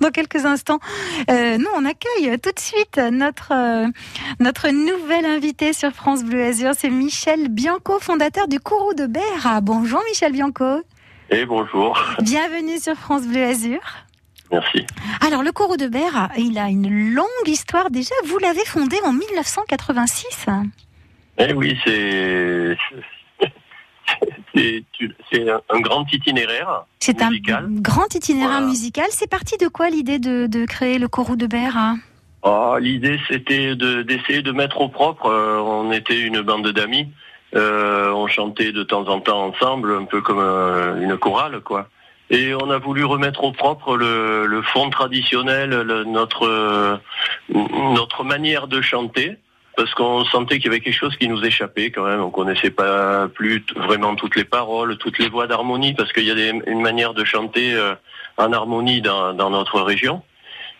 dans quelques instants. Euh, nous, on accueille tout de suite notre, euh, notre nouvel invité sur France Bleu Azur. C'est Michel Bianco, fondateur du Kourou de Berre. Bonjour Michel Bianco. Et bonjour. Bienvenue sur France Bleu Azur. Merci. Alors, le Kourou de Berre, il a une longue histoire déjà. Vous l'avez fondé en 1986. Eh oui, c'est c'est un grand itinéraire C'est un grand itinéraire musical. C'est parti de quoi l'idée de, de, créer le Corou de Berre oh, L'idée, c'était d'essayer de, mettre au propre. Euh, on était une bande d'amis. Euh, on chantait de temps en temps ensemble, un peu comme euh, une chorale, quoi. Et on a voulu remettre au propre le, le fond traditionnel, notre notre manière de chanter parce qu'on sentait qu'il y avait quelque chose qui nous échappait quand même. On connaissait pas plus vraiment toutes les paroles, toutes les voix d'harmonie, parce qu'il y a une manière de chanter euh, en harmonie dans, notre région.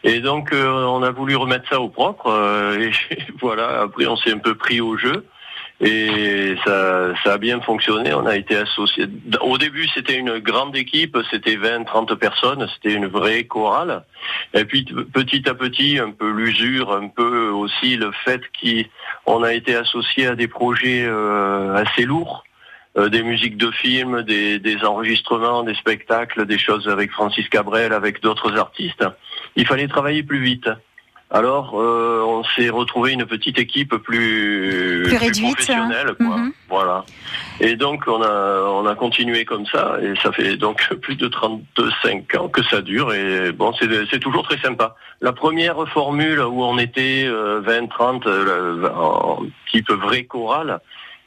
Et donc euh, on a voulu remettre ça au propre. Euh, et voilà. Après on s'est un peu pris au jeu. Et ça, ça a bien fonctionné. On a été associés. Au début, c'était une grande équipe. C'était 20, 30 personnes. C'était une vraie chorale. Et puis, petit à petit, un peu l'usure, un peu aussi le fait qu'on a été associé à des projets euh, assez lourds. Euh, des musiques de films, des, des, enregistrements, des spectacles, des choses avec Francis Cabrel, avec d'autres artistes. Il fallait travailler plus vite. Alors, euh, on s'est retrouvé une petite équipe plus, plus, réduite, professionnelle, quoi. Mhm. Voilà. Et donc, on a, on a continué comme ça, et ça fait donc plus de 35 ans que ça dure, et bon, c'est toujours très sympa. La première formule où on était 20, 30, euh, en type vrai choral,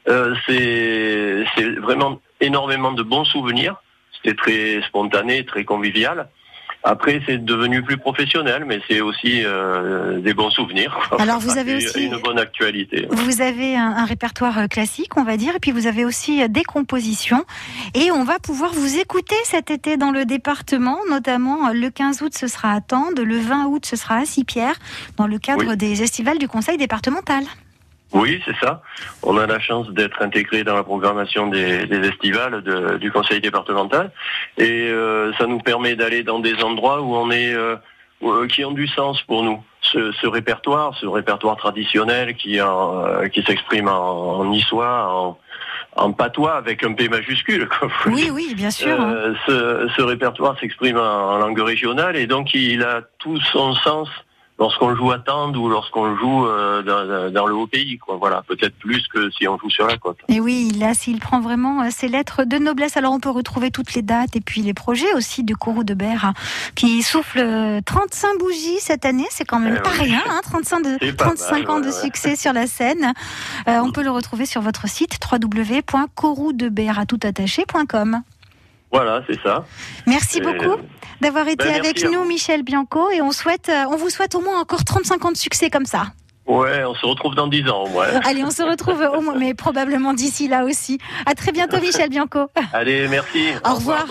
euh, c'est vraiment énormément de bons souvenirs. C'était très spontané, très convivial. Après, c'est devenu plus professionnel, mais c'est aussi euh, des bons souvenirs. Alors, vous avez aussi une bonne actualité. Vous avez un, répertoire euh, classique, on va dire, et puis vous avez aussi euh, des compositions. Et on va pouvoir vous écouter cet été dans le département, notamment le 15 août, ce sera à Tende, le 20 août, ce sera à Sipierre, dans le cadre des estivales du Conseil départemental. Oui, c'est ça. On a la chance d'être intégré dans la programmation des, des estivales du conseil départemental et euh, ça nous permet d'aller dans des endroits où on est euh, euh, qui ont du sens pour nous. Ce, répertoire, ce répertoire traditionnel qui qui s'exprime en, en niçois, en, patois avec un P majuscule. Oui, oui, bien sûr. Hein. ce, répertoire s'exprime en, langue régionale et donc il a tout son sens lorsqu'on joue à Tende ou lorsqu'on joue euh, dans, le haut pays, quoi. Voilà, peut-être plus que si on joue sur la côte. Et oui, là, s'il prend vraiment euh, ses lettres de noblesse, alors on peut retrouver toutes les dates et puis les projets aussi du Kourou de Berre hein, qui souffle 35 euh, bougies cette année. C'est quand même eh pas rien, hein, 35, de, 35 ans de succès sur la scène. on peut le retrouver sur votre site www.courroudebert.com. Voilà, c'est ça. Merci beaucoup d'avoir été ben, avec nous, Michel Bianco, et on souhaite, euh, on vous souhaite au moins encore 35 ans de succès comme ça. Ouais, on se retrouve dans 10 ans au moins. Allez, on se retrouve au moins, mais probablement d'ici là aussi. À très bientôt, Michel Bianco. Allez, merci. Au, revoir.